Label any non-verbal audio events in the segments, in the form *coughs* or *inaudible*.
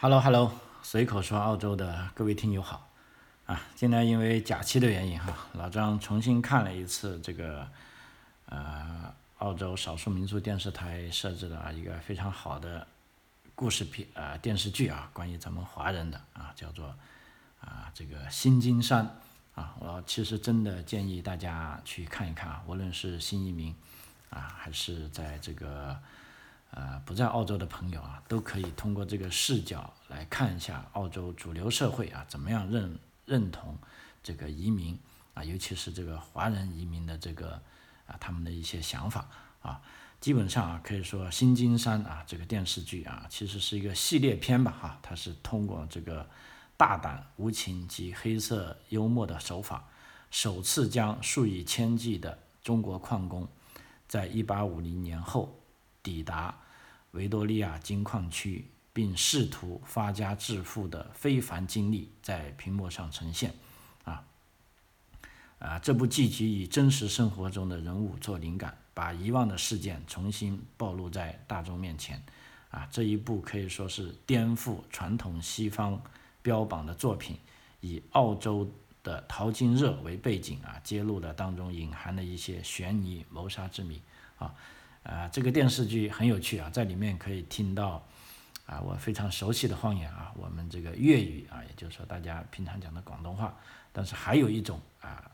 Hello Hello，随口说澳洲的各位听友好啊！今天因为假期的原因哈，老张重新看了一次这个呃澳洲少数民族电视台设置的一个非常好的故事片啊电视剧啊，关于咱们华人的啊，叫做啊这个新金山啊，我其实真的建议大家去看一看啊，无论是新移民啊，还是在这个。呃，不在澳洲的朋友啊，都可以通过这个视角来看一下澳洲主流社会啊，怎么样认认同这个移民啊，尤其是这个华人移民的这个啊，他们的一些想法啊，基本上啊，可以说《新金山》啊这个电视剧啊，其实是一个系列片吧哈，它是通过这个大胆、无情及黑色幽默的手法，首次将数以千计的中国矿工，在一八五零年后。抵达维多利亚金矿区，并试图发家致富的非凡经历在屏幕上呈现，啊，啊，这部剧集以真实生活中的人物做灵感，把遗忘的事件重新暴露在大众面前，啊，这一部可以说是颠覆传统西方标榜的作品，以澳洲的淘金热为背景，啊，揭露了当中隐含的一些悬疑谋杀之谜，啊。啊，这个电视剧很有趣啊，在里面可以听到啊，我非常熟悉的方言啊，我们这个粤语啊，也就是说大家平常讲的广东话，但是还有一种啊，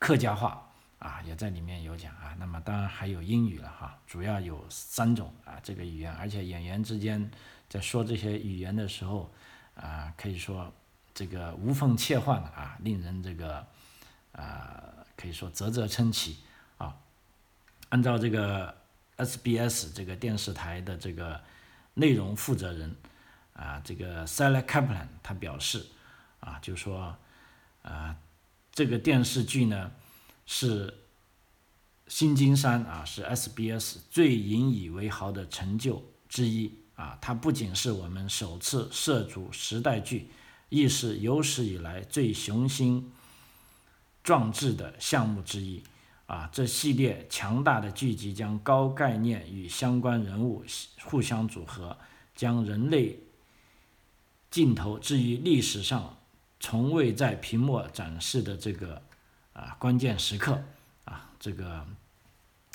客家话啊，也在里面有讲啊。那么当然还有英语了哈，主要有三种啊这个语言，而且演员之间在说这些语言的时候啊，可以说这个无缝切换啊，令人这个啊，可以说啧啧称奇啊。按照这个。SBS 这个电视台的这个内容负责人啊，这个 Sally Kaplan 他表示啊，就说啊，这个电视剧呢是新金山啊，是 SBS 最引以为豪的成就之一啊，它不仅是我们首次涉足时代剧，亦是有史以来最雄心壮志的项目之一。啊，这系列强大的剧集将高概念与相关人物互相组合，将人类镜头置于历史上从未在屏幕展示的这个啊关键时刻啊，这个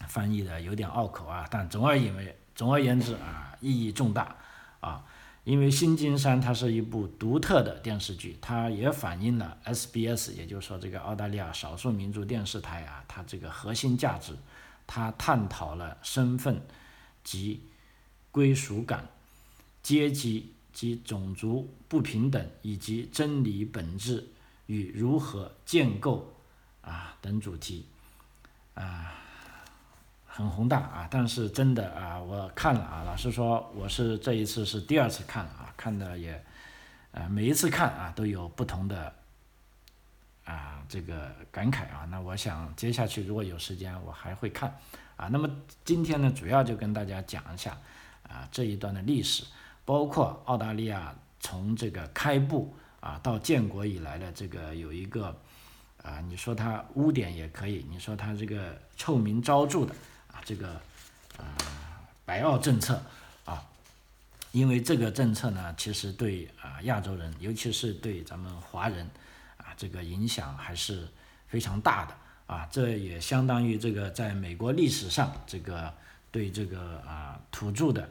翻译的有点拗口啊，但总而言为，总而言之啊，意义重大啊。因为《新金山》它是一部独特的电视剧，它也反映了 SBS，也就是说这个澳大利亚少数民族电视台啊，它这个核心价值，它探讨了身份及归属感、阶级及种族不平等以及真理本质与如何建构啊等主题啊。很宏大啊，但是真的啊，我看了啊，老实说，我是这一次是第二次看了啊，看的也，呃，每一次看啊都有不同的啊这个感慨啊。那我想接下去如果有时间，我还会看啊。那么今天呢，主要就跟大家讲一下啊这一段的历史，包括澳大利亚从这个开埠啊到建国以来的这个有一个啊，你说它污点也可以，你说它这个臭名昭著的。啊这个啊，白澳政策啊，因为这个政策呢，其实对啊亚洲人，尤其是对咱们华人啊，这个影响还是非常大的啊。这也相当于这个在美国历史上，这个对这个啊土著的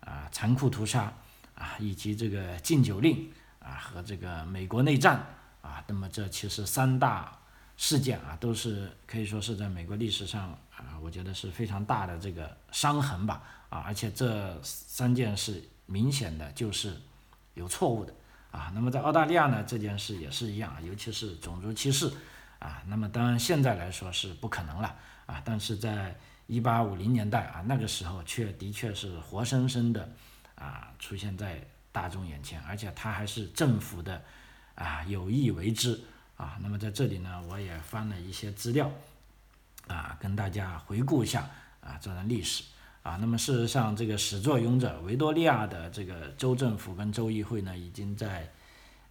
啊残酷屠杀啊，以及这个禁酒令啊和这个美国内战啊，那么这其实三大。事件啊，都是可以说是在美国历史上啊，我觉得是非常大的这个伤痕吧啊，而且这三件事明显的就是有错误的啊。那么在澳大利亚呢，这件事也是一样，尤其是种族歧视啊。那么当然现在来说是不可能了啊，但是在一八五零年代啊，那个时候却的确是活生生的啊出现在大众眼前，而且它还是政府的啊有意为之。啊，那么在这里呢，我也翻了一些资料，啊，跟大家回顾一下啊这段历史啊。那么事实上，这个始作俑者维多利亚的这个州政府跟州议会呢，已经在，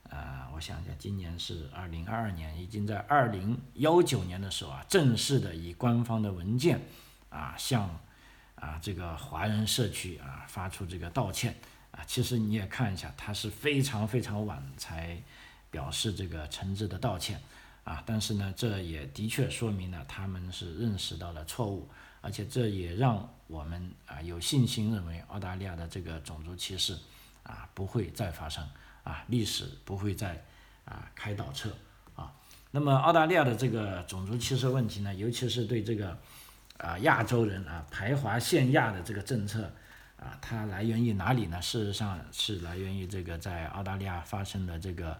呃，我想想，今年是二零二二年，已经在二零幺九年的时候啊，正式的以官方的文件啊向啊这个华人社区啊发出这个道歉啊，其实你也看一下，他是非常非常晚才表示这个诚挚的道歉啊。但是呢，这也的确说明了他们是认识到了错误，而且这也让我们啊有信心认为澳大利亚的这个种族歧视啊不会再发生啊，历史不会再啊开倒车啊。那么澳大利亚的这个种族歧视问题呢，尤其是对这个啊亚洲人啊排华限亚的这个政策。啊，它来源于哪里呢？事实上是来源于这个在澳大利亚发生的这个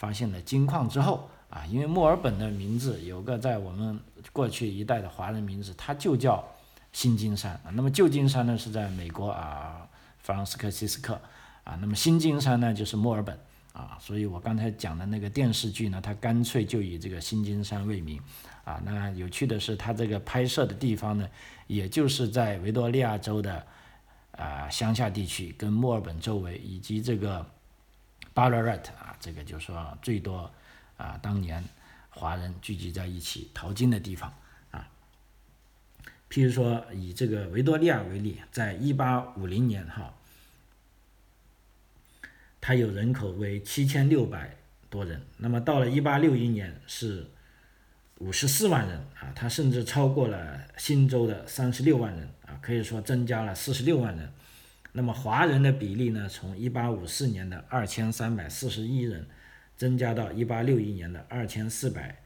发现了金矿之后啊，因为墨尔本的名字有个在我们过去一代的华人名字，它就叫新金山啊。那么旧金山呢是在美国啊，弗朗斯克西斯克啊，那么新金山呢就是墨尔本啊。所以我刚才讲的那个电视剧呢，它干脆就以这个新金山为名啊。那有趣的是，它这个拍摄的地方呢，也就是在维多利亚州的。啊，乡下地区跟墨尔本周围，以及这个巴拉瑞特啊，这个就是说最多啊，当年华人聚集在一起淘金的地方啊。譬如说，以这个维多利亚为例，在一八五零年哈，它有人口为七千六百多人，那么到了一八六一年是。五十四万人啊，它甚至超过了新州的三十六万人啊，可以说增加了四十六万人。那么华人的比例呢，从一八五四年的二千三百四十一人，增加到一八六一年的二千四百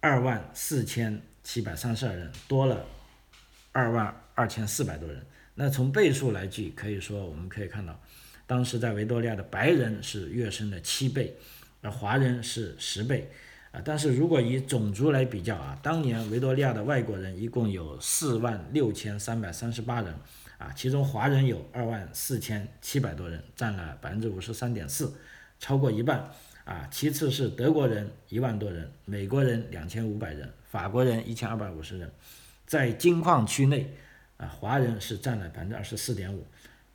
二万四千七百三十二人，多了二万二千四百多人。那从倍数来计，可以说我们可以看到，当时在维多利亚的白人是跃升的七倍，而华人是十倍。啊，但是如果以种族来比较啊，当年维多利亚的外国人一共有四万六千三百三十八人，啊，其中华人有二万四千七百多人，占了百分之五十三点四，超过一半。啊，其次是德国人一万多人，美国人两千五百人，法国人一千二百五十人。在金矿区内，啊，华人是占了百分之二十四点五，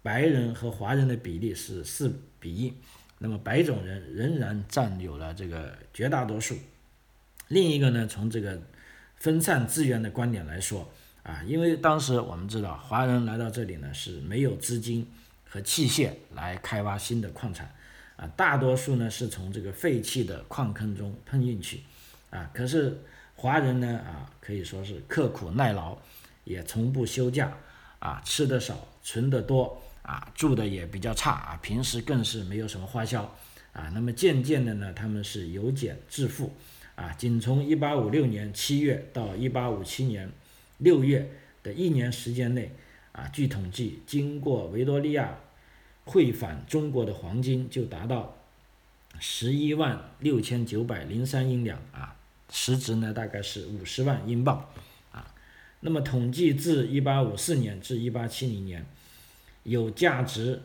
白人和华人的比例是四比一。那么白种人仍然占有了这个绝大多数。另一个呢，从这个分散资源的观点来说，啊，因为当时我们知道华人来到这里呢是没有资金和器械来开挖新的矿产，啊，大多数呢是从这个废弃的矿坑中喷进去，啊，可是华人呢，啊，可以说是刻苦耐劳，也从不休假，啊，吃的少，存的多。啊，住的也比较差啊，平时更是没有什么花销啊。那么渐渐的呢，他们是由俭致富啊。仅从1856年七月到1857年6月的一年时间内啊，据统计，经过维多利亚汇返中国的黄金就达到11万6903英两啊，实值呢大概是50万英镑啊。那么统计自1854年至1870年。有价值，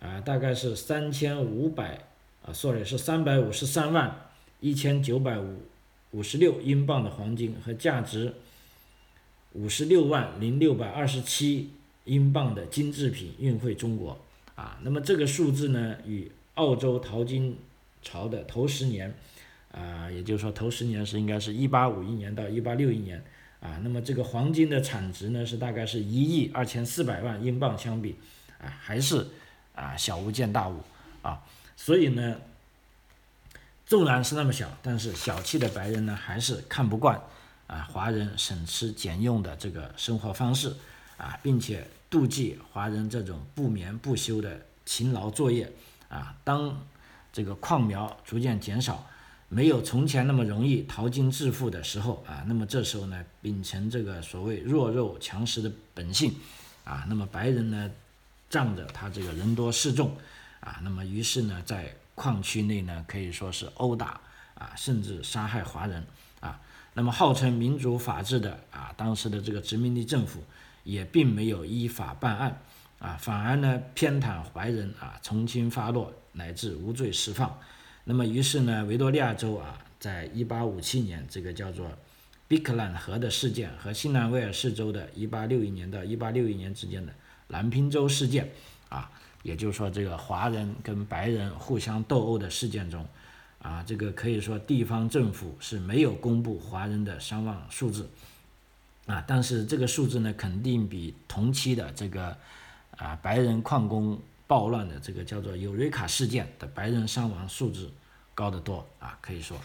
啊，大概是三千五百，啊，sorry，是三百五十三万一千九百五五十六英镑的黄金和价值五十六万零六百二十七英镑的金制品运回中国，啊，那么这个数字呢，与澳洲淘金潮的头十年，啊，也就是说头十年是应该是一八五一年到一八六一年，啊，那么这个黄金的产值呢是大概是一亿二千四百万英镑相比。啊，还是啊小巫见大巫啊，所以呢，纵然是那么小，但是小气的白人呢，还是看不惯啊华人省吃俭用的这个生活方式啊，并且妒忌华人这种不眠不休的勤劳作业啊。当这个矿苗逐渐减少，没有从前那么容易淘金致富的时候啊，那么这时候呢，秉承这个所谓弱肉强食的本性啊，那么白人呢。仗着他这个人多势众，啊，那么于是呢，在矿区内呢，可以说是殴打啊，甚至杀害华人。那么号称民主法治的啊，当时的这个殖民地政府也并没有依法办案啊，反而呢偏袒白人啊，从轻发落乃至无罪释放。那么于是呢，维多利亚州啊，在一八五七年这个叫做比克兰河的事件和新南威尔士州的一八六一年到一八六一年之间的。南平州事件，啊，也就是说，这个华人跟白人互相斗殴的事件中，啊，这个可以说地方政府是没有公布华人的伤亡数字，啊，但是这个数字呢，肯定比同期的这个啊白人矿工暴乱的这个叫做尤瑞卡事件的白人伤亡数字高得多啊，可以说，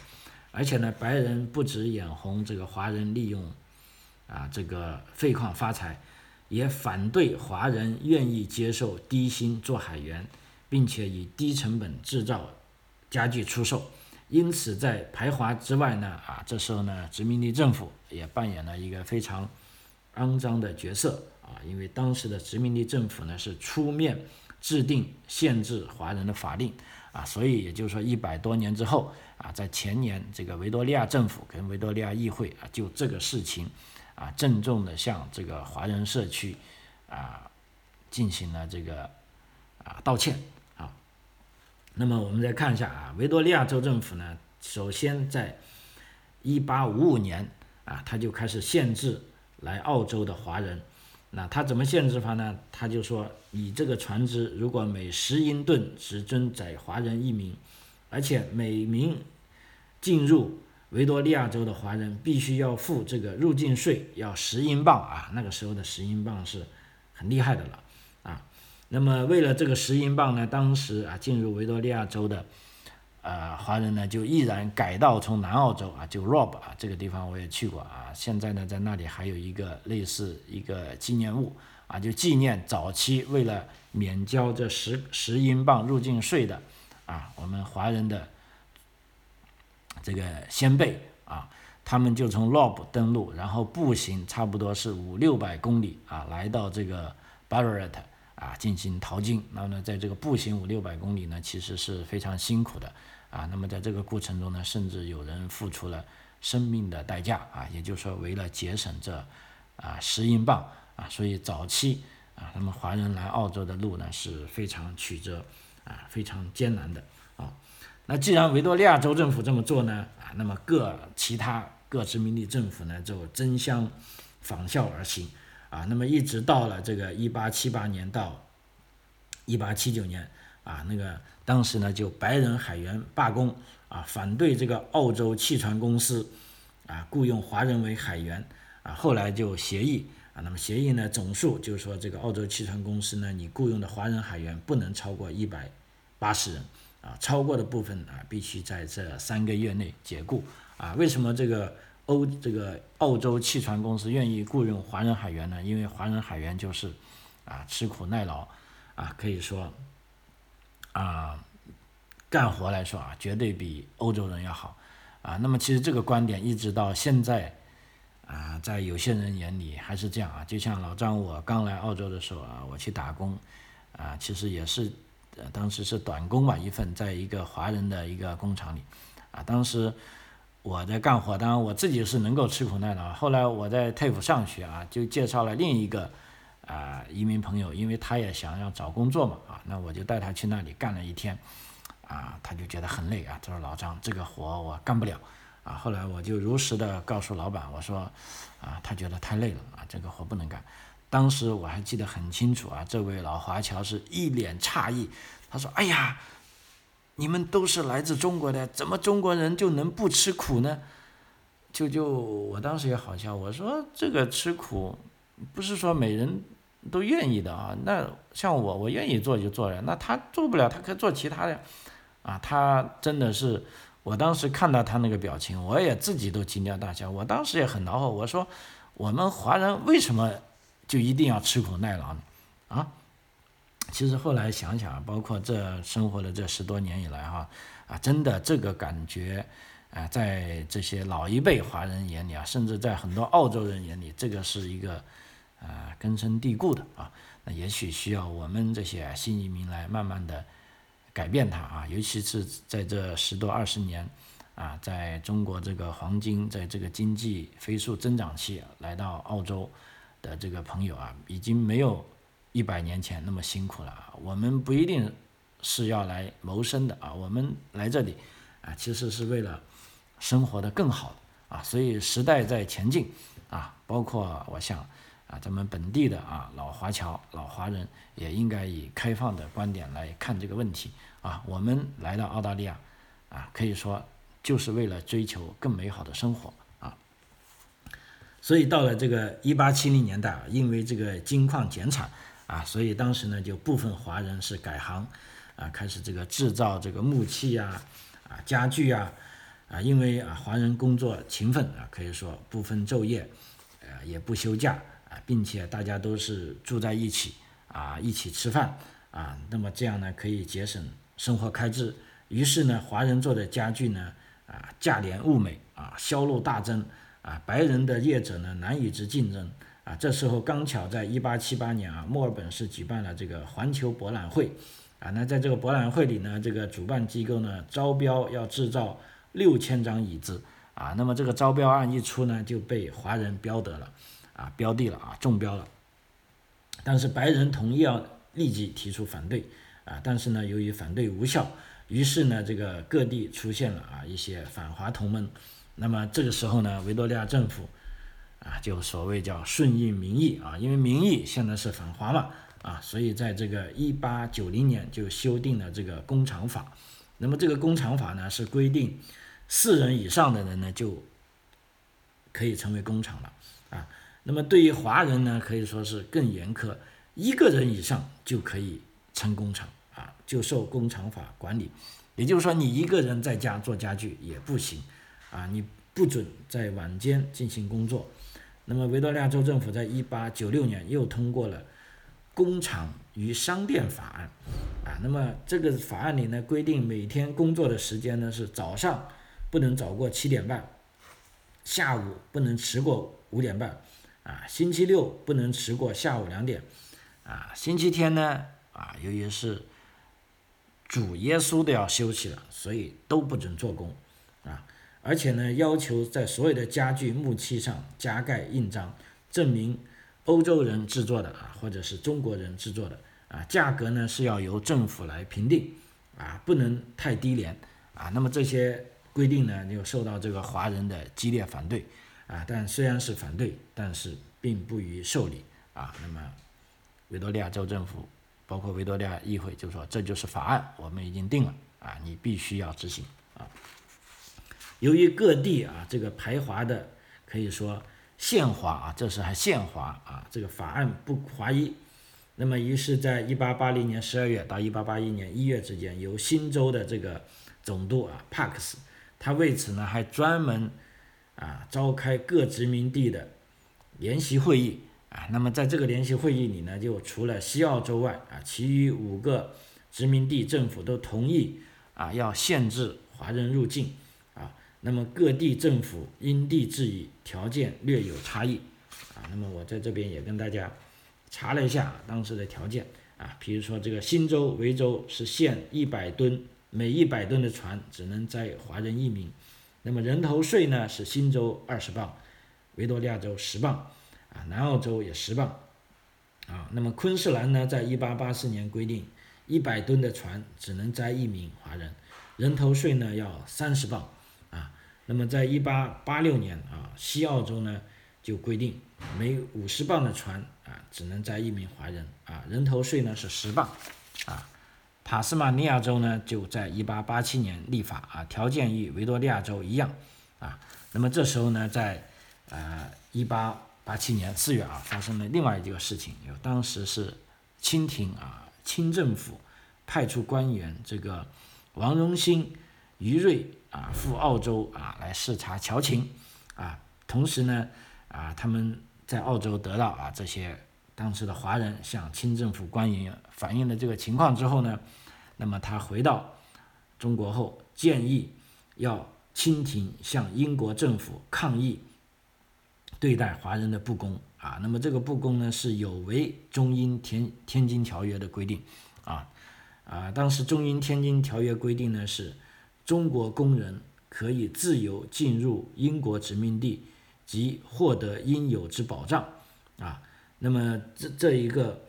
而且呢，白人不止眼红这个华人利用啊这个废矿发财，也反对华人愿意接受低薪做海员，并且以低成本制造家具出售。因此，在排华之外呢，啊，这时候呢，殖民地政府也扮演了一个非常肮脏的角色啊，因为当时的殖民地政府呢是出面制定限制华人的法令啊，所以也就是说，一百多年之后啊，在前年，这个维多利亚政府跟维多利亚议会啊，就这个事情啊，郑重的向这个华人社区啊进行了这个啊道歉。那么我们再看一下啊，维多利亚州政府呢，首先在1855年啊，他就开始限制来澳洲的华人。那他怎么限制法呢？他就说，你这个船只如果每十英吨只准载华人一名，而且每名进入维多利亚州的华人必须要付这个入境税，要十英镑啊。那个时候的十英镑是很厉害的了。那么为了这个十英镑呢，当时啊进入维多利亚州的，呃华人呢就毅然改道从南澳洲啊，就 Rob 啊这个地方我也去过啊，现在呢在那里还有一个类似一个纪念物啊，就纪念早期为了免交这十十英镑入境税的啊我们华人的这个先辈啊，他们就从 Rob 登陆，然后步行差不多是五六百公里啊，来到这个 Ballarat。啊，进行淘金，那么呢，在这个步行五六百公里呢，其实是非常辛苦的啊。那么在这个过程中呢，甚至有人付出了生命的代价啊，也就是说，为了节省这啊十英镑啊，所以早期啊，那么华人来澳洲的路呢是非常曲折啊，非常艰难的啊。那既然维多利亚州政府这么做呢啊，那么各其他各殖民地政府呢就争相仿效而行。啊，那么一直到了这个一八七八年到一八七九年，啊，那个当时呢就白人海员罢工，啊，反对这个澳洲汽船公司，啊，雇佣华人为海员，啊，后来就协议，啊，那么协议呢总数就是说这个澳洲汽船公司呢，你雇佣的华人海员不能超过一百八十人，啊，超过的部分啊必须在这三个月内解雇，啊，为什么这个？欧这个澳洲汽船公司愿意雇佣华人海员呢？因为华人海员就是啊吃苦耐劳啊，可以说啊干活来说啊，绝对比欧洲人要好啊。那么其实这个观点一直到现在啊，在有些人眼里还是这样啊。就像老张我刚来澳洲的时候啊，我去打工啊，其实也是当时是短工吧，一份在一个华人的一个工厂里啊，当时。我在干活，当然我自己是能够吃苦耐劳。后来我在泰府上学啊，就介绍了另一个啊移民朋友，因为他也想要找工作嘛啊，那我就带他去那里干了一天，啊，他就觉得很累啊，他说老张这个活我干不了啊。后来我就如实的告诉老板，我说啊，他觉得太累了啊，这个活不能干。当时我还记得很清楚啊，这位老华侨是一脸诧异，他说：“哎呀。”你们都是来自中国的，怎么中国人就能不吃苦呢？就就我当时也好笑，我说这个吃苦，不是说每人都愿意的啊。那像我，我愿意做就做了，那他做不了，他可以做其他的，啊，他真的是，我当时看到他那个表情，我也自己都惊掉大笑。我当时也很恼火，我说我们华人为什么就一定要吃苦耐劳呢？啊？其实后来想想，包括这生活的这十多年以来，哈，啊，真的这个感觉，啊，在这些老一辈华人眼里啊，甚至在很多澳洲人眼里，这个是一个，啊，根深蒂固的啊。那也许需要我们这些新移民来慢慢的改变它啊，尤其是在这十多二十年，啊，在中国这个黄金，在这个经济飞速增长期来到澳洲的这个朋友啊，已经没有。一百年前那么辛苦了啊，我们不一定是要来谋生的啊，我们来这里啊，其实是为了生活的更好啊，所以时代在前进啊，包括我想啊，咱们本地的啊老华侨、老华人也应该以开放的观点来看这个问题啊，我们来到澳大利亚啊，可以说就是为了追求更美好的生活啊，所以到了这个一八七零年代啊，因为这个金矿减产。啊，所以当时呢就部分华人是改行，啊，开始这个制造这个木器呀，啊家具呀，啊，因为啊华人工作勤奋啊，可以说不分昼夜，呃也不休假啊，并且大家都是住在一起啊，一起吃饭啊，那么这样呢可以节省生活开支，于是呢华人做的家具呢啊价廉物美啊销路大增啊白人的业者呢难以之竞争。啊，这时候刚巧在一八七八年啊，墨尔本市举办了这个环球博览会，啊，那在这个博览会里呢，这个主办机构呢招标要制造六千张椅子，啊，那么这个招标案一出呢，就被华人标得了，啊，标的了啊，中标了，但是白人同意要立即提出反对，啊，但是呢，由于反对无效，于是呢，这个各地出现了啊一些反华同盟，那么这个时候呢，维多利亚政府。啊，就所谓叫顺应民意啊，因为民意现在是反华嘛，啊，所以在这个一八九零年就修订了这个工厂法。那么这个工厂法呢，是规定四人以上的人呢就可以成为工厂了啊。那么对于华人呢，可以说是更严苛，一个人以上就可以成工厂啊，就受工厂法管理。也就是说，你一个人在家做家具也不行啊，你不准在晚间进行工作。那么维多利亚州政府在一八九六年又通过了《工厂与商店法案》，啊，那么这个法案里呢规定每天工作的时间呢是早上不能早过七点半，下午不能迟过五点半，啊，星期六不能迟过下午两点，啊，星期天呢，啊，由于是主耶稣都要休息了，所以都不准做工，而且呢，要求在所有的家具木器上加盖印章，证明欧洲人制作的啊，或者是中国人制作的啊，价格呢是要由政府来评定啊，不能太低廉啊。那么这些规定呢，就受到这个华人的激烈反对啊。但虽然是反对，但是并不予受理啊。那么维多利亚州政府，包括维多利亚议会就说，这就是法案，我们已经定了啊，你必须要执行啊。由于各地啊这个排华的可以说限华啊，这是还限华啊，这个法案不华一，那么于是，在一八八零年十二月到一八八一年一月之间，由新州的这个总督啊帕克斯，他为此呢还专门啊召开各殖民地的联席会议啊，那么在这个联席会议里呢，就除了西澳洲外啊，其余五个殖民地政府都同意啊要限制华人入境。那么各地政府因地制宜，条件略有差异，啊，那么我在这边也跟大家查了一下当时的条件，啊，比如说这个新州、维州是限一百吨，每一百吨的船只能载华人一名，那么人头税呢是新州二十磅，维多利亚州十磅，啊，南澳州也十磅，啊，那么昆士兰呢，在一八八四年规定，一百吨的船只能载一名华人，人头税呢要三十磅。那么，在一八八六年啊，西澳洲呢就规定每五十磅的船啊只能载一名华人啊，人头税呢是十磅啊。塔斯马尼亚州呢就在一八八七年立法啊，条件与维多利亚州一样啊。那么这时候呢，在呃一八八七年四月啊，发生了另外一个事情，有当时是清廷啊清政府派出官员这个王荣兴、于瑞。啊，赴澳洲啊来视察侨情，啊，同时呢，啊，他们在澳洲得到啊这些当时的华人向清政府官员反映了这个情况之后呢，那么他回到中国后建议要清廷向英国政府抗议对待华人的不公啊，那么这个不公呢是有违中英天天津条约的规定啊啊，当时中英天津条约规定呢是。中国工人可以自由进入英国殖民地及获得应有之保障，啊，那么这这一个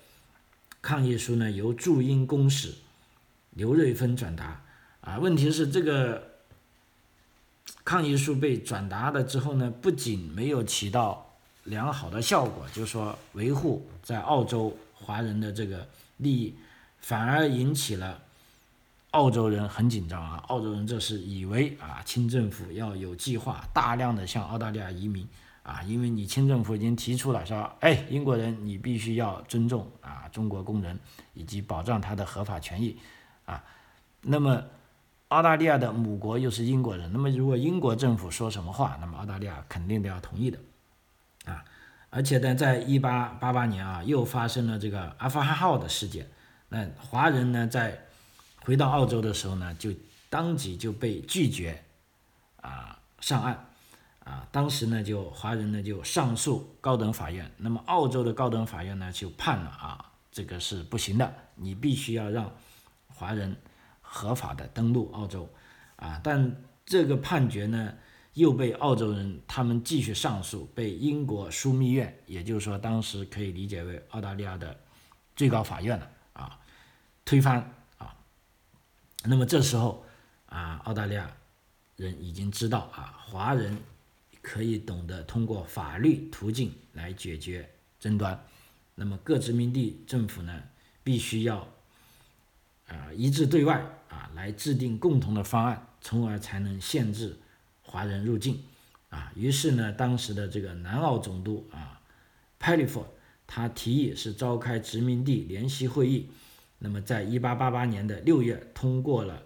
抗议书呢，由驻英公使刘瑞芬转达，啊，问题是这个抗议书被转达了之后呢，不仅没有起到良好的效果，就是说维护在澳洲华人的这个利益，反而引起了。澳洲人很紧张啊！澳洲人这是以为啊，清政府要有计划大量的向澳大利亚移民啊，因为你清政府已经提出了说，哎，英国人你必须要尊重啊中国工人以及保障他的合法权益啊。那么澳大利亚的母国又是英国人，那么如果英国政府说什么话，那么澳大利亚肯定都要同意的啊。而且呢，在一八八八年啊，又发生了这个阿富汗号的事件，那华人呢在回到澳洲的时候呢，就当即就被拒绝啊上岸。啊，当时呢，就华人呢就上诉高等法院，那么澳洲的高等法院呢就判了啊，这个是不行的，你必须要让华人合法的登陆澳洲，啊，但这个判决呢又被澳洲人他们继续上诉，被英国枢密院，也就是说当时可以理解为澳大利亚的最高法院了啊，推翻，那么这时候啊，澳大利亚人已经知道啊，华人。可以懂得通过法律途径来解决争端，那么各殖民地政府呢，必须要啊一致对外啊来制定共同的方案，从而才能限制华人入境啊。于是呢，当时的这个南澳总督啊 p a l l i f o r 他提议是召开殖民地联席会议，那么在一八八八年的六月通过了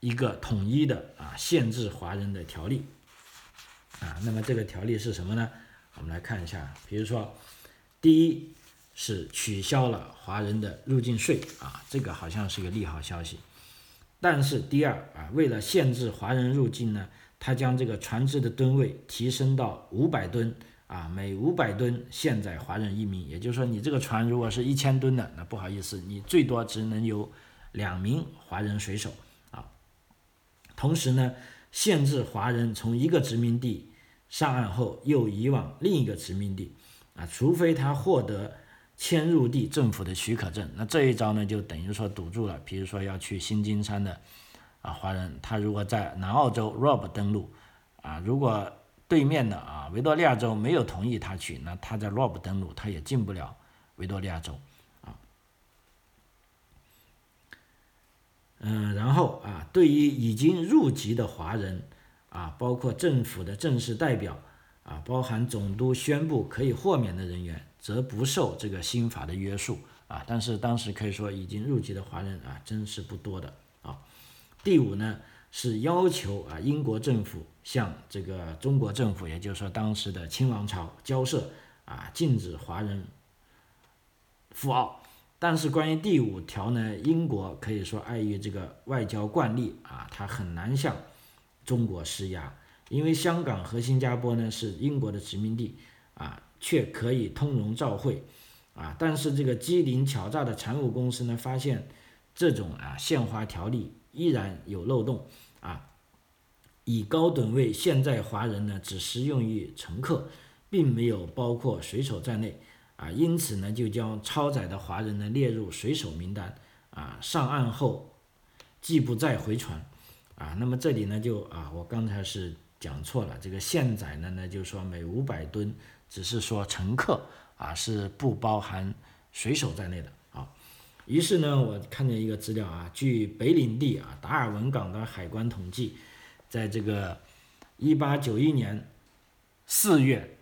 一个统一的啊限制华人的条例。啊，那么这个条例是什么呢？我们来看一下，比如说，第一是取消了华人的入境税啊，这个好像是个利好消息。但是第二啊，为了限制华人入境呢，他将这个船只的吨位提升到五百吨啊，每五百吨限载华人一名。也就是说，你这个船如果是一千吨的，那不好意思，你最多只能有两名华人水手啊。同时呢。限制华人从一个殖民地上岸后又移往另一个殖民地，啊，除非他获得迁入地政府的许可证。那这一招呢，就等于说堵住了。比如说要去新金山的啊华人，他如果在南澳洲 Rob 登陆，啊，如果对面的啊维多利亚州没有同意他去，那他在 Rob 登陆，他也进不了维多利亚州。嗯，然后啊，对于已经入籍的华人，啊，包括政府的正式代表，啊，包含总督宣布可以豁免的人员，则不受这个新法的约束，啊，但是当时可以说已经入籍的华人啊，真是不多的啊。第五呢，是要求啊，英国政府向这个中国政府，也就是说当时的清王朝交涉，啊，禁止华人赴澳。但是关于第五条呢，英国可以说碍于这个外交惯例啊，它很难向中国施压，因为香港和新加坡呢是英国的殖民地啊，却可以通融照会啊。但是这个机灵巧诈的财务公司呢，发现这种啊限华条例依然有漏洞啊，以高等位现在华人呢只适用于乘客，并没有包括水手在内。啊，因此呢，就将超载的华人呢列入水手名单，啊，上岸后既不再回船，啊，那么这里呢就啊，我刚才是讲错了，这个限载呢呢就是说每五百吨只是说乘客啊，是不包含水手在内的。于是呢，我看见一个资料啊，据北领地啊达尔文港的海关统计，在这个一八九一年四月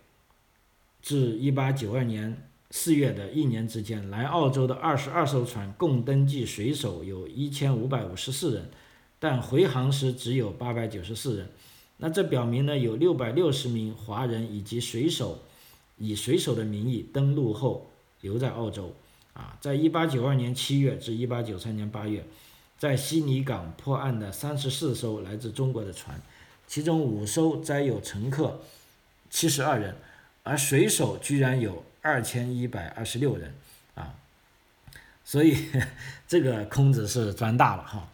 至一八九二年。四月的一年之间，来澳洲的二十二艘船共登记水手有一千五百五十四人，但回航时只有八百九十四人。那这表明呢，有六百六十名华人以及水手以水手的名义登陆后留在澳洲。啊，在一八九二年七月至一八九三年八月，在悉尼港破案的三十四艘来自中国的船，其中五艘载有乘客七十二人，而水手居然有。二千一百二十六人，啊，所以 *laughs* 这个空子是钻大了哈。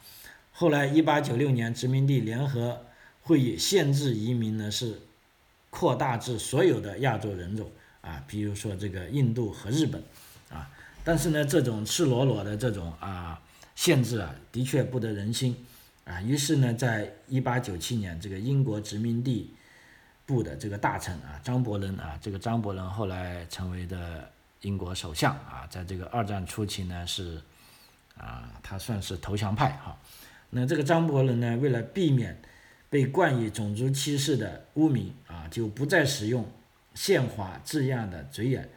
后来一八九六年殖民地联合会议限制移民呢，是扩大至所有的亚洲人种啊，比如说这个印度和日本。但是呢，这种赤裸裸的这种啊限制啊，的确不得人心啊。于是呢，在一八九七年，这个英国殖民地。部的这个大臣啊，张伯伦啊，这个张伯伦后来成为的英国首相啊，在这个二战初期呢是啊，他算是投降派哈。那这个张伯伦呢，为了避免被冠以种族歧视的污名啊，就不再使用宪华字样的嘴眼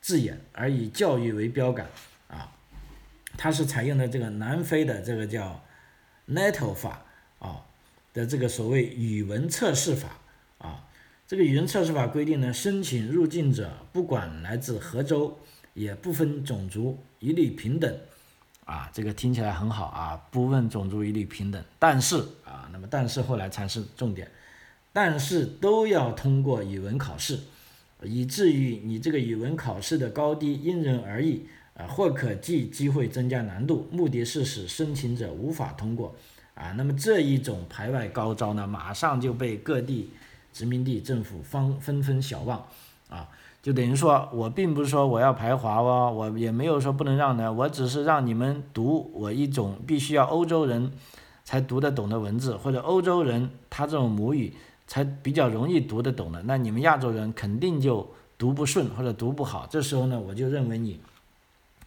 字眼，而以教育为标杆啊。它是采用的这个南非的这个叫 NETO 法啊的这个所谓语文测试法啊。这个语文测试法规定呢，申请入境者不管来自何州，也不分种族，一律平等。啊，这个听起来很好啊，不问种族一律平等。但是啊，那么但是后来才是重点，但是都要通过语文考试，以至于你这个语文考试的高低因人而异啊，或可计机会增加难度，目的是使申请者无法通过啊。那么这一种排外高招呢，马上就被各地殖民地政府方纷纷小望啊。就等于说，我并不是说我要排华哦，我也没有说不能让的，我只是让你们读我一种必须要欧洲人才读得懂的文字，或者欧洲人他这种母语才比较容易读得懂的，那你们亚洲人肯定就读不顺或者读不好。这时候呢，我就认为你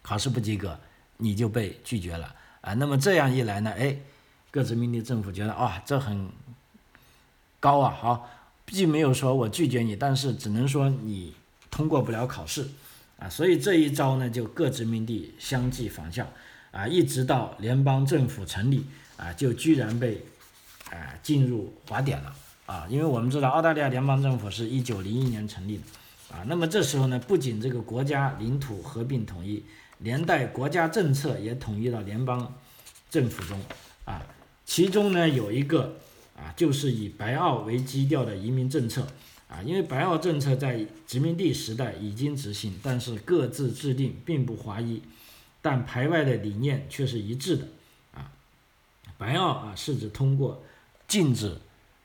考试不及格，你就被拒绝了啊。那么这样一来呢，哎，各殖民地政府觉得啊，这很高啊，好，既没有说我拒绝你，但是只能说你。通过不了考试，啊，所以这一招呢，就各殖民地相继仿效，啊，一直到联邦政府成立，啊，就居然被，啊，进入华典了，啊，因为我们知道澳大利亚联邦政府是一九零一年成立的，啊，那么这时候呢，不仅这个国家领土合并统一，连带国家政策也统一到联邦政府中，啊，其中呢有一个，啊，就是以白澳为基调的移民政策。啊，因为白澳政策在殖民地时代已经执行，但是各自制定并不划一，但排外的理念却是一致的。啊，白澳啊是指通过禁止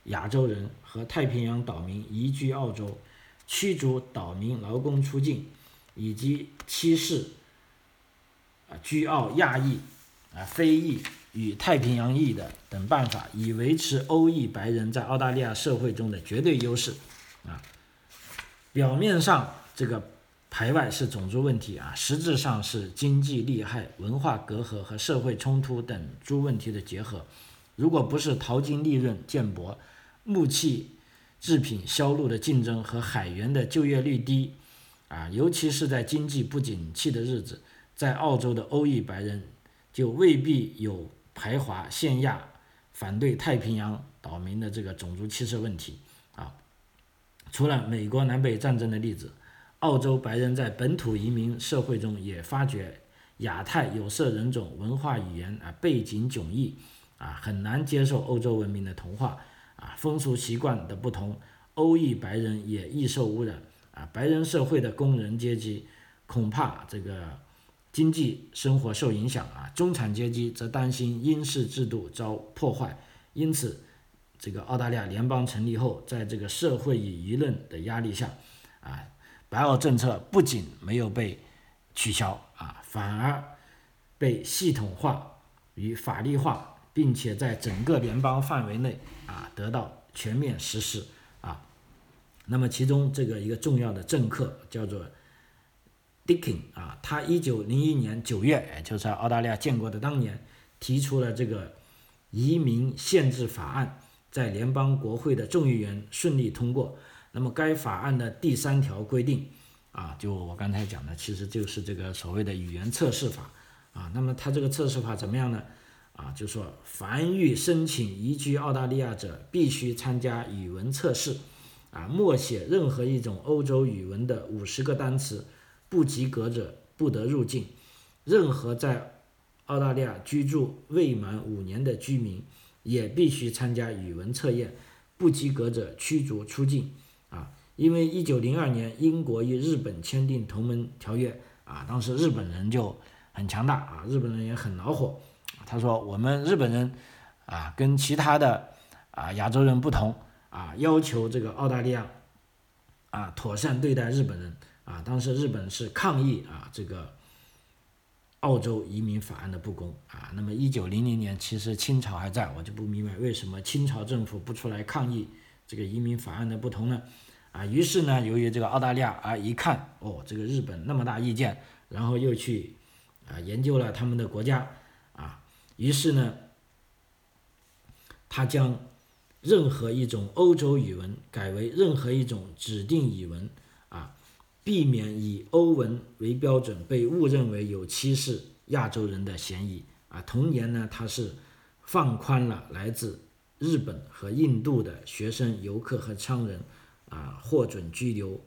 亚洲人和太平洋岛民移居澳洲，驱逐岛民劳工出境，以及歧视啊居澳亚裔啊非裔与太平洋裔的等办法，以维持欧裔白人在澳大利亚社会中的绝对优势。啊，表面上这个排外是种族问题啊，实质上是经济利害、文化隔阂和社会冲突等诸问题的结合。如果不是淘金利润见薄、木器制品销路的竞争和海员的就业率低，啊，尤其是在经济不景气的日子，在澳洲的欧裔白人就未必有排华、限亚、反对太平洋岛民的这个种族歧视问题啊。除了美国南北战争的例子，澳洲白人在本土移民社会中也发觉亚太有色人种文化语言啊背景迥异啊很难接受欧洲文明的同化啊风俗习惯的不同，欧裔白人也易受污染啊白人社会的工人阶级恐怕这个经济生活受影响啊中产阶级则担心英式制度遭破坏，因此。这个澳大利亚联邦成立后，在这个社会与舆论的压力下，啊，白澳政策不仅没有被取消啊，反而被系统化与法律化，并且在整个联邦范围内啊得到全面实施啊。那么其中这个一个重要的政客叫做 Dickin 啊，他一九零一年九月，也就是在澳大利亚建国的当年，提出了这个移民限制法案。在联邦国会的众议员顺利通过，那么该法案的第三条规定，啊，就我刚才讲的，其实就是这个所谓的语言测试法，啊，那么它这个测试法怎么样呢？啊，就说凡欲申请移居澳大利亚者，必须参加语文测试，啊，默写任何一种欧洲语文的五十个单词，不及格者不得入境。任何在澳大利亚居住未满五年的居民。也必须参加语文测验，不及格者驱逐出境。啊，因为一九零二年英国与日本签订同盟条约，啊，当时日本人就很强大，啊，日本人也很恼火。他说我们日本人，啊，跟其他的啊亚洲人不同，啊，要求这个澳大利亚，啊，妥善对待日本人。啊，当时日本是抗议啊这个。澳洲移民法案的不公啊，那么一九零零年其实清朝还在，我就不明白为什么清朝政府不出来抗议这个移民法案的不同呢？啊，于是呢，由于这个澳大利亚啊一看哦，这个日本那么大意见，然后又去啊研究了他们的国家，于是呢，他将任何一种欧洲语文改为任何一种指定语文啊，避免以欧文为标准被误认为有歧视亚洲人的嫌疑啊。同年呢，他是放宽了来自日本和印度的学生、游客和商人啊获准居留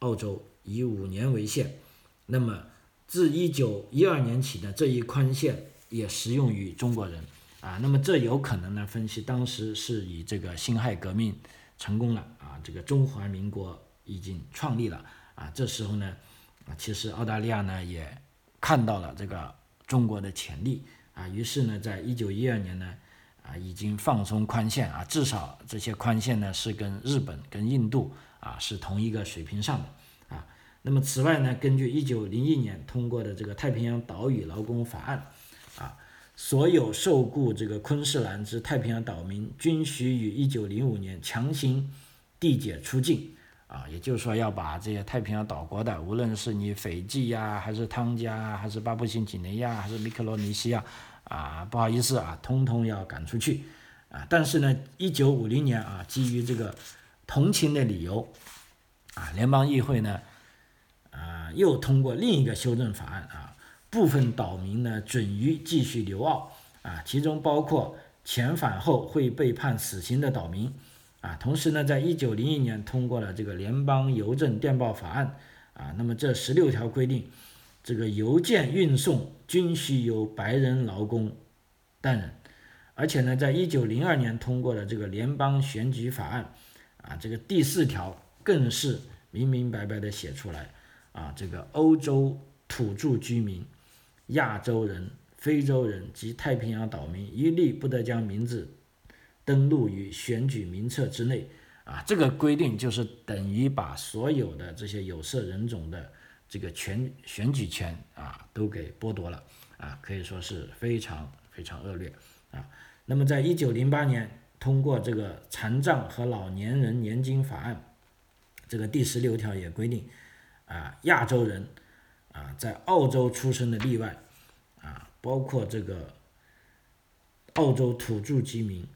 澳洲，以五年为限。那么自一九一二年起呢，这一宽限也适用于中国人。啊，那么这有可能呢？分析当时是以这个辛亥革命成功了啊，这个中华民国已经创立了啊。这时候呢，啊，其实澳大利亚呢也看到了这个中国的潜力啊，于是呢，在一九一二年呢，啊，已经放松宽限啊，至少这些宽限呢是跟日本、跟印度啊是同一个水平上的啊。那么此外呢，根据一九零一年通过的这个太平洋岛屿劳工法案。所有受雇这个昆士兰之太平洋岛民均须于一九零五年强行递解出境，啊，也就是说要把这些太平洋岛国的，无论是你斐济呀，还是汤加，还是巴布新几内亚，还是密克罗尼西亚，啊，不好意思啊，通通要赶出去，啊，但是呢，一九五零年啊，基于这个同情的理由，啊，联邦议会呢，啊，又通过另一个修正法案啊。部分岛民呢准予继续留澳啊，其中包括遣返后会被判死刑的岛民啊。同时呢，在一九零一年通过了这个联邦邮政电报法案啊。那么这十六条规定，这个邮件运送均需由白人劳工担任。而且呢，在一九零二年通过了这个联邦选举法案啊，这个第四条更是明明白白的写出来啊，这个欧洲土著居民。亚洲人、非洲人及太平洋岛民一律不得将名字登录于选举名册之内。啊，这个规定就是等于把所有的这些有色人种的这个权选举权啊都给剥夺了。啊，可以说是非常非常恶劣。啊，那么在一九零八年通过这个残障和老年人年金法案，这个第十六条也规定，啊，亚洲人。啊，在澳洲出生的例外，啊，包括这个澳洲土著居民、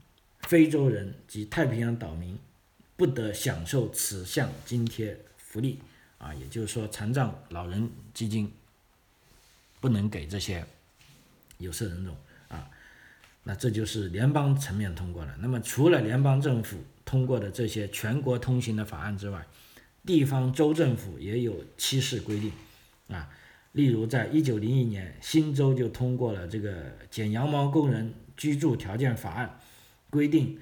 非洲人及太平洋岛民，不得享受此项津贴福利。啊，也就是说，残障老人基金不能给这些有色人种。啊，那这就是联邦层面通过的。那么，除了联邦政府通过的这些全国通行的法案之外，地方州政府也有歧视规定。啊，例如，在一九零一年，新州就通过了这个《剪羊毛工人居住条件法案》，规定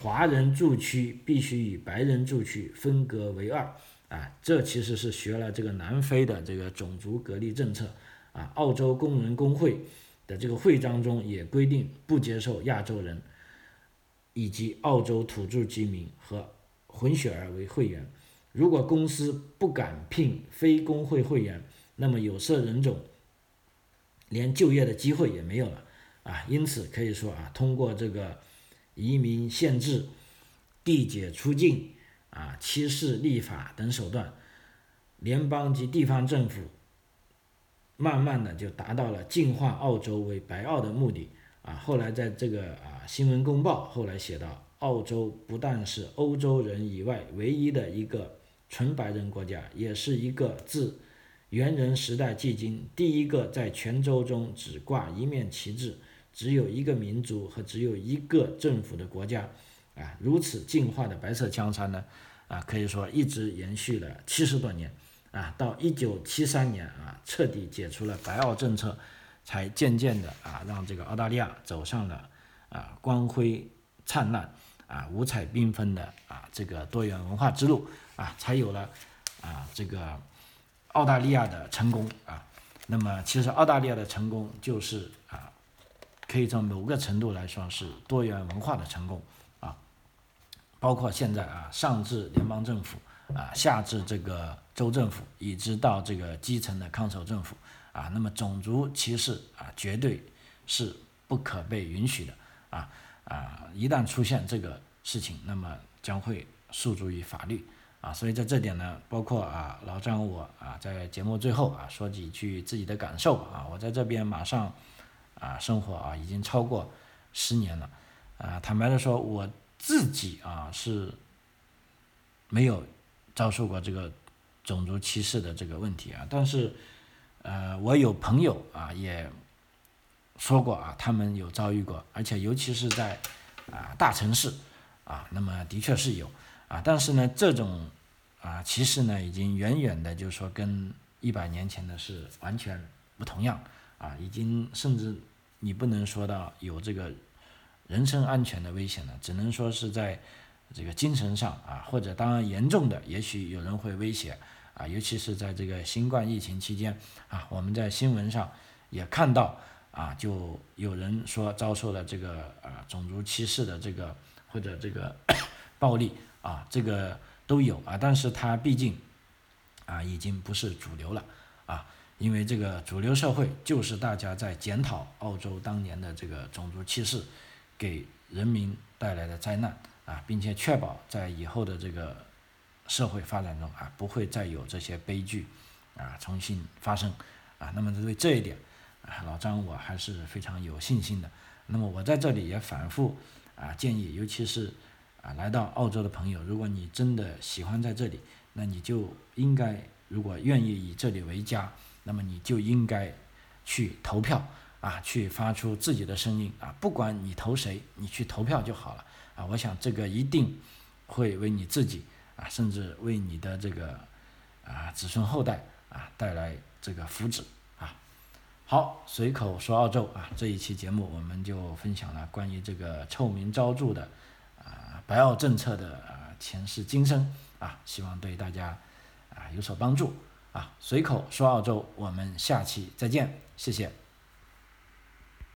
华人住区必须与白人住区分隔为二。啊，这其实是学了这个南非的这个种族隔离政策。啊，澳洲工人工会的这个会章中也规定不接受亚洲人以及澳洲土著居民和混血儿为会员。如果公司不敢聘非工会会员，那么有色人种连就业的机会也没有了啊，因此可以说啊，通过这个移民限制、地解出境啊、歧视立法等手段，联邦及地方政府慢慢的就达到了净化澳洲为白澳的目的啊。后来在这个啊新闻公报后来写到，澳洲不但是欧洲人以外唯一的一个纯白人国家，也是一个自猿人时代迄今，第一个在全州中只挂一面旗帜、只有一个民族和只有一个政府的国家，啊，如此进化的白色江山呢，啊，可以说一直延续了七十多年，啊，到一九七三年啊，彻底解除了白澳政策，才渐渐的啊，让这个澳大利亚走上了啊光辉灿烂、啊五彩缤纷的啊这个多元文化之路，啊，才有了啊这个。澳大利亚的成功啊，那么其实澳大利亚的成功就是啊，可以从某个程度来说是多元文化的成功啊，包括现在啊，上至联邦政府啊，下至这个州政府，以及到这个基层的康守政府啊，那么种族歧视啊，绝对是不可被允许的啊啊，一旦出现这个事情，那么将会诉诸于法律。啊，所以在这点呢，包括啊老张我啊，在节目最后啊说几句自己的感受啊，我在这边马上啊生活啊已经超过十年了，啊坦白的说，我自己啊是没有遭受过这个种族歧视的这个问题啊，但是呃，我有朋友啊也说过啊，他们有遭遇过，而且尤其是在啊大城市啊，那么的确是有啊，但是呢，这种啊歧视呢，已经远远的，就是说跟一百年前的是完全不同样啊，已经甚至你不能说到有这个人身安全的危险了，只能说是在这个精神上啊，或者当然严重的，也许有人会威胁啊，尤其是在这个新冠疫情期间啊，我们在新闻上也看到啊，就有人说遭受了这个啊种族歧视的这个或者这个 *coughs* 暴力啊，这个都有啊，但是它毕竟。啊，已经不是主流了啊，因为这个主流社会就是大家在检讨澳洲当年的这个种族歧视给人民带来的灾难啊，并且确保在以后的这个社会发展中啊，不会再有这些悲剧啊重新发生啊。那么对这一点啊，老张我还是非常有信心的。那么我在这里也反复啊建议，尤其是啊来到澳洲的朋友，如果你真的喜欢在这里。那你就应该，如果愿意以这里为家，那么你就应该去投票啊，去发出自己的声音啊，不管你投谁，你去投票就好了啊。我想这个一定会为你自己啊，甚至为你的这个啊子孙后代啊带来这个福祉啊。好，随口说澳洲啊，这一期节目我们就分享了关于这个臭名昭著的白澳政策的前世今生。啊，希望对大家啊有所帮助啊。随口说澳洲，我们下期再见，谢谢。